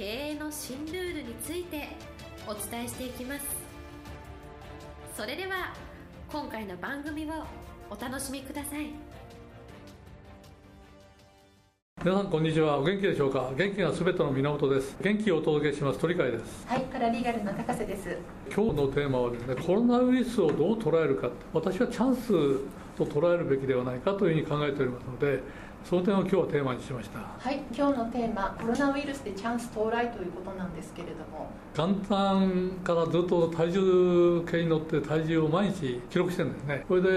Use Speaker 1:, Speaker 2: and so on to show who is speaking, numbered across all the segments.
Speaker 1: 経営の新ルールについてお伝えしていきます。それでは今回の番組をお楽しみください。
Speaker 2: 皆さんこんにちは。お元気でしょうか？元気がすべての源です。元気をお届けします。鳥海です。
Speaker 3: はいパラリーガルの高瀬です。
Speaker 2: 今日のテーマはですねコロナウイルスをどう捉えるか。私はチャンスと捉えるべきではないかというふうに考えておりますのでその点を今日はテーマにしました。
Speaker 3: はい今日のテーマコロナウイルスでチャンス到来ということなんですけれども。
Speaker 2: 元旦からずっと体重計に乗って体重を毎日記録してるんですね。これで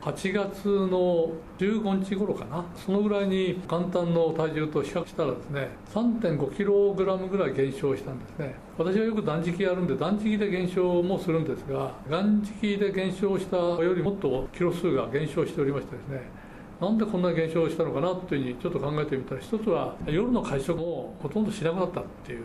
Speaker 2: 8月の15日頃かな。そのぐらいに元旦の体重と比較したらですね3.5キログラムぐらい減少したんですね。私はよく断食やるんで断食で減少もするんですが断食で減少したよりもっとキロ数が減少しておりましてですねなんでこんな減少したのかなというふうにちょっと考えてみたら一つは夜の会食をほとんどしなくなったっていう。や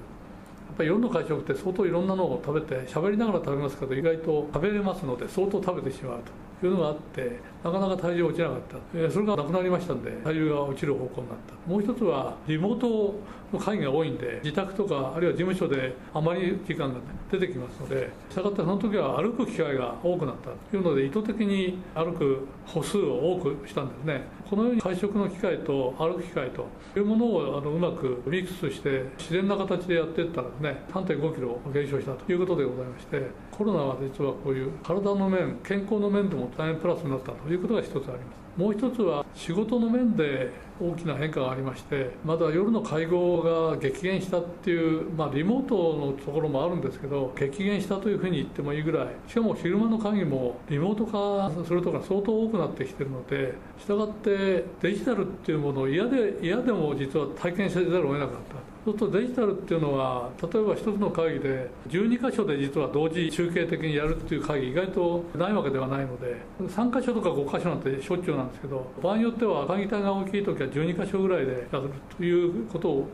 Speaker 2: っぱり夜の会食って相当いろんなのを食べて喋りながら食べますけど意外と食べれますので相当食べてしまうというのがあってなかなか体重落ちなかった。それがなくなりましたんで体重が落ちる方向になった。もう一つはリモートの会議が多いんで自宅とかあるいは事務所であまり時間がない。出てきますのでしたがってその時は歩く機会が多くなったというので意図的に歩く歩数を多くしたんですね。このように会食の機会と歩く機会というものをあのうまくミックスして自然な形でやっていったらですね3.5キロ減少したということでございましてコロナは実はこういう体の面健康の面でも大変プラスになったということが一つあります。もう一つは仕事の面で大きな変化がありましてまだ夜の会合が激減したっていう、まあ、リモートのところもあるんですけど激減したというふうに言ってもいいぐらい。しかも昼間の会議もリモート化するとか相当多くなってきてるのでしたがってデジタルっていうものを嫌で嫌でも実は体験せざるを得なかった。そうするとデジタルっていうのは例えば一つの会議で12箇所で実は同時集計的にやるっていう会議意外とないわけではないので3箇所とか5箇所なんてしょっちゅうなんですけど場合によっては会議体が大きい時は12箇所ぐらいでやるということを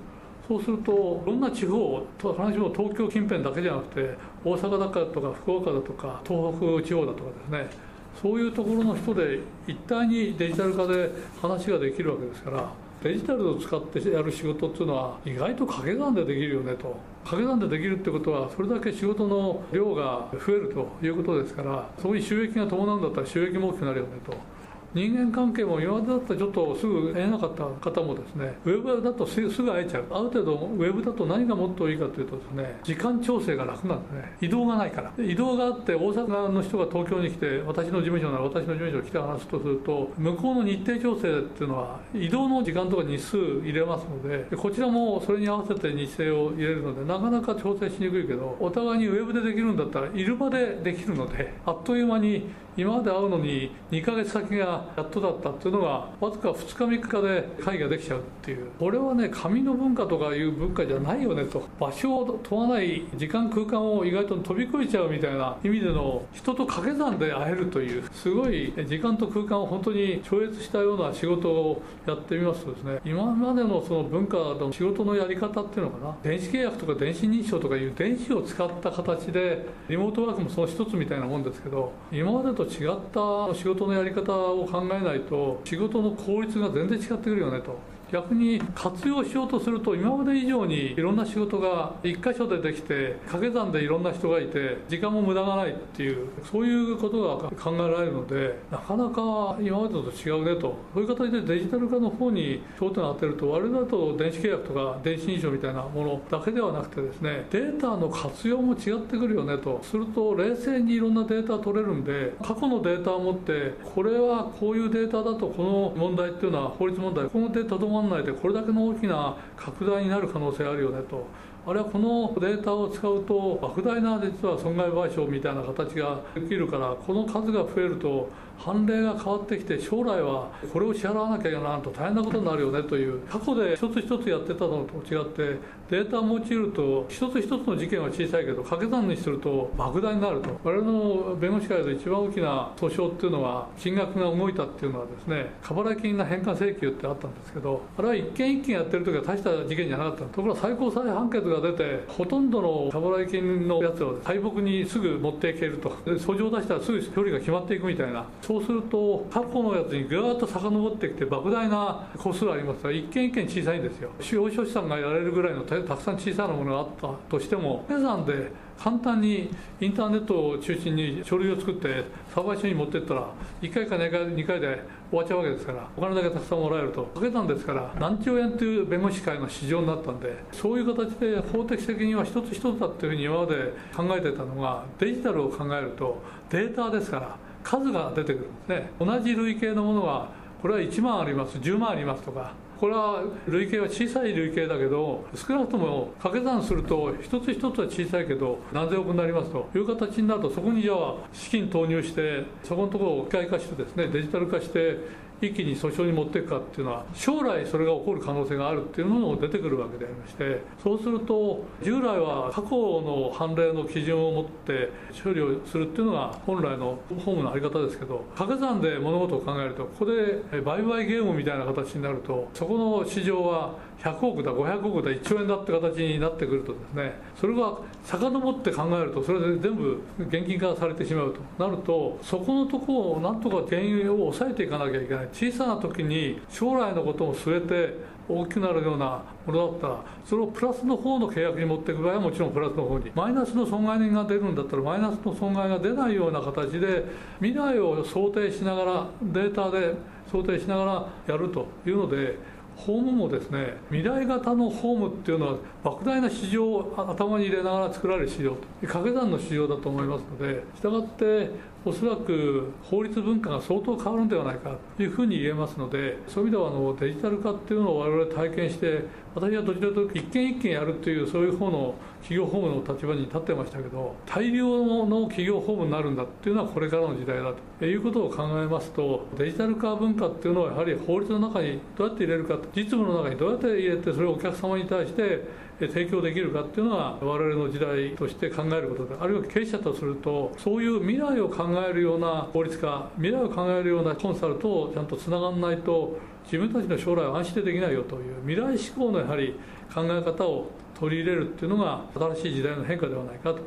Speaker 2: そうするといろんな地方話も東京近辺だけじゃなくて大阪だとか福岡だとか東北地方だとかですね。そういうところの人で一体にデジタル化で話ができるわけですからデジタルを使ってやる仕事っていうのは意外と掛け算でできるよねと。掛け算でできるってことはそれだけ仕事の量が増えるということですからそこに収益が伴うんだったら収益も大きくなるよねと。人間関係も今までだったらちょっとすぐ会えなかった方もですねウェブだとすぐ会えちゃう。ある程度ウェブだと何がもっといいかというとですね時間調整が楽なんですね移動がないから。移動があって大阪の人が東京に来て私の事務所なら私の事務所に来て話すとすると向こうの日程調整っていうのは移動の時間とか日数入れますのでこちらもそれに合わせて日程を入れるのでなかなか調整しにくいけどお互いにウェブでできるんだったらいる場でできるのであっという間に今まで会うのに2ヶ月先がやっとだったっていうのがわずか2日3日で会議ができちゃうっていう。これはね紙の文化とかいう文化じゃないよねと。場所を問わない時間空間を意外と飛び越えちゃうみたいな意味での人と掛け算で会えるというすごい時間と空間を本当に超越したような仕事をやってみますとですね。今までのその文化の仕事のやり方っていうのかな。電子契約とか電子認証とかいう電子を使った形でリモートワークもその一つみたいなもんですけど今までと違った仕事のやり方を考えないと仕事の効率が全然違ってくるよねと。逆に活用しようとすると今まで以上にいろんな仕事が一箇所でできて掛け算でいろんな人がいて時間も無駄がないっていうそういうことが考えられるのでなかなか今までと違うねと。そういう形でデジタル化の方に焦点を当てると我々だと電子契約とか電子認証みたいなものだけではなくてですねデータの活用も違ってくるよねと。すると冷静にいろんなデータ取れるんで過去のデータを持ってこれはこういうデータだとこの問題っていうのは法律問題このデータどうまんないでこれだけの大きな拡大になる可能性あるよねと。あれはこのデータを使うと莫大な実は損害賠償みたいな形ができるからこの数が増えると判例が変わってきて将来はこれを支払わなきゃいけないと大変なことになるよねという過去で一つ一つやってたのと違ってデータを用いると一つ一つの事件は小さいけど掛け算にすると莫大になると我々の弁護士会で一番大きな訴訟っていうのは金額が動いたっていうのはですね過払い金が返還請求ってあったんですけどあれは一件一件やってる時は大した事件じゃなかった。ところが最高裁判決が出てほとんどの過払い金のやつを敗北にすぐ持っていけると。で訴状を出したらすぐ距離が決まっていくみたいな。そうすると過去のやつにぐーっと遡ってきて莫大な個数ありますから一件一件小さいんですよ。司法書士さんがやれるぐらいのたくさん小さなものがあったとしても計算で簡単にインターネットを中心に書類を作って裁判所に持っていったら1回か2回 ,2 回で終わっちゃうわけですからお金だけたくさんもらえると。かけたんですから何兆円という弁護士会の市場になったんでそういう形で法的責任は一つ一つだっていうふうに今まで考えてたのがデジタルを考えるとデータですから数が出てくるんですね。同じ類型のものがこれは1万あります10万ありますとかこれは累計は小さい累計だけど少なくとも掛け算すると一つ一つは小さいけど何千億になりますと。いう形になるとそこにじゃあ資金投入してそこのところを機械化してですねデジタル化して一気に訴訟に持っていくかっていうのは将来それが起こる可能性があるっていうのも出てくるわけでありましてそうすると従来は過去の判例の基準を持って処理をするっていうのが本来の法務の在り方ですけど掛け算で物事を考えるとここで売買ゲームみたいな形になるとそこの市場は100億だ500億だ1兆円だって形になってくるとですねそれが遡って考えるとそれで全部現金化されてしまうと。なるとそこのところをなんとか原因を抑えていかなきゃいけない。小さな時に将来のことも据えて大きくなるようなものだったらそれをプラスの方の契約に持っていく場合はもちろんプラスの方に。マイナスの損害人が出るんだったらマイナスの損害が出ないような形で未来を想定しながらデータで想定しながらやるというのでホームもですね未来型のホームっていうのは莫大な市場を頭に入れながら作られる市場と。掛け算の市場だと思いますのでしたがっておそらく法律文化が相当変わるんではないかというふうに言えますのでそういう意味ではあのデジタル化っていうのを我々体験して私はどちらかというと一件一件やるっていうそういう方の企業法務の立場に立ってましたけど大量の企業法務になるんだっていうのはこれからの時代だということを考えますとデジタル化文化っていうのはやはり法律の中にどうやって入れるか実務の中にどうやって入れてそれをお客様に対して提供できるかっていうのは我々の時代として考えることであるいは経営者とするとそういう未来を考えるような法律家未来を考えるようなコンサルとちゃんとつながらないと自分たちの将来を安心できないよという未来志向のやはり考え方を取り入れるっていうのが新しい時代の変化ではないかと。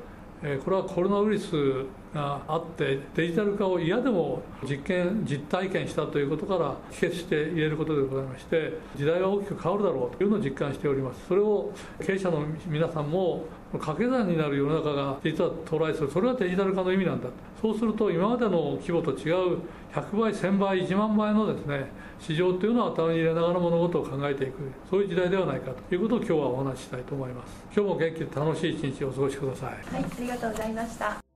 Speaker 2: これはコロナウイルスがあってデジタル化を嫌でも実験実体験したということから帰結して言えることでございまして時代は大きく変わるだろうというのを実感しております。それを経営者の皆さんも掛け算になる世の中が実は到来する。それがデジタル化の意味なんだそうすると今までの規模と違う100倍1000倍1万倍のですね市場というのを頭に入れながら物事を考えていく。そういう時代ではないかということを今日はお話ししたいと思います。今日も元気で楽しい一日をお過ごしください。
Speaker 3: はいありがとうございました。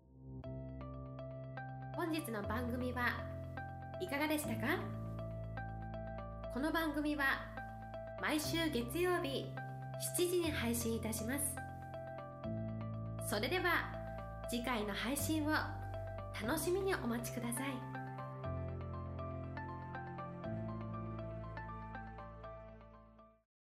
Speaker 1: 本日の番組はいかがでしたか？この番組は毎週月曜日7時に配信いたしますそれでは次回の配信を楽しみにお待ちください。